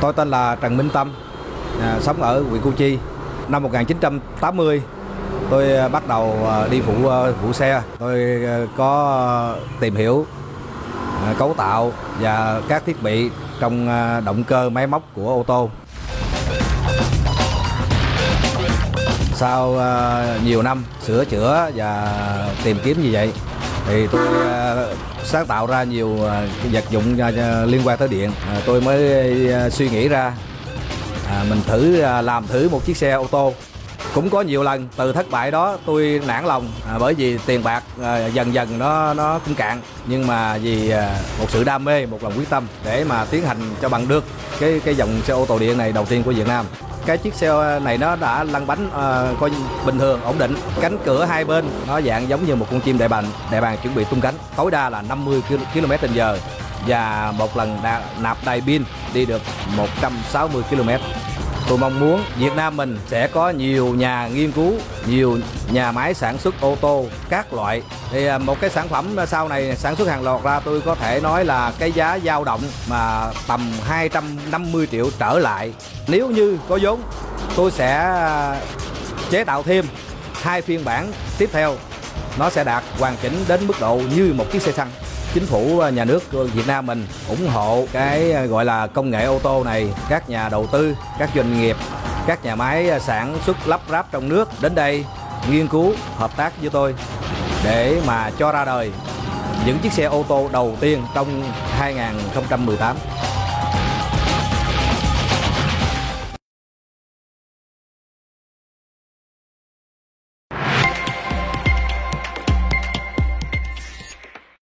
Tôi tên là Trần Minh Tâm, à, sống ở huyện Củ Chi. Năm 1980 tôi à, bắt đầu à, đi phụ à, phụ xe. Tôi có tìm hiểu cấu tạo và các thiết bị trong động cơ máy móc của ô tô. Sau uh, nhiều năm sửa chữa và tìm kiếm như vậy thì tôi uh, sáng tạo ra nhiều uh, cái vật dụng uh, liên quan tới điện. Uh, tôi mới uh, suy nghĩ ra uh, mình thử uh, làm thử một chiếc xe ô tô. Cũng có nhiều lần từ thất bại đó tôi nản lòng à, bởi vì tiền bạc à, dần dần nó nó cũng cạn nhưng mà vì à, một sự đam mê một lòng quyết tâm để mà tiến hành cho bằng được cái cái dòng xe ô tô điện này đầu tiên của Việt Nam cái chiếc xe này nó đã lăn bánh uh, coi bình thường ổn định. Cánh cửa hai bên nó dạng giống như một con chim đại bàng đại bàng chuẩn bị tung cánh. Tối đa là 50 km h và một lần nạp đầy pin đi được 160 km tôi mong muốn Việt Nam mình sẽ có nhiều nhà nghiên cứu, nhiều nhà máy sản xuất ô tô các loại. Thì à, một cái sản phẩm sau này sản xuất hàng loạt ra, tôi có thể nói là cái giá dao động mà tầm 250 triệu trở lại. Nếu như có vốn, tôi sẽ à, chế tạo thêm hai phiên bản tiếp theo. Nó sẽ đạt hoàn chỉnh đến mức độ như một chiếc xe xăng chính phủ à, nhà nước Việt Nam mình ủng hộ cái à, gọi là công nghệ ô tô này. Các nhà đầu tư, các doanh nghiệp, các nhà máy à, sản xuất lắp ráp trong nước đến đây nghiên cứu, hợp tác với tôi để mà cho ra đời những chiếc xe ô tô đầu tiên trong 2018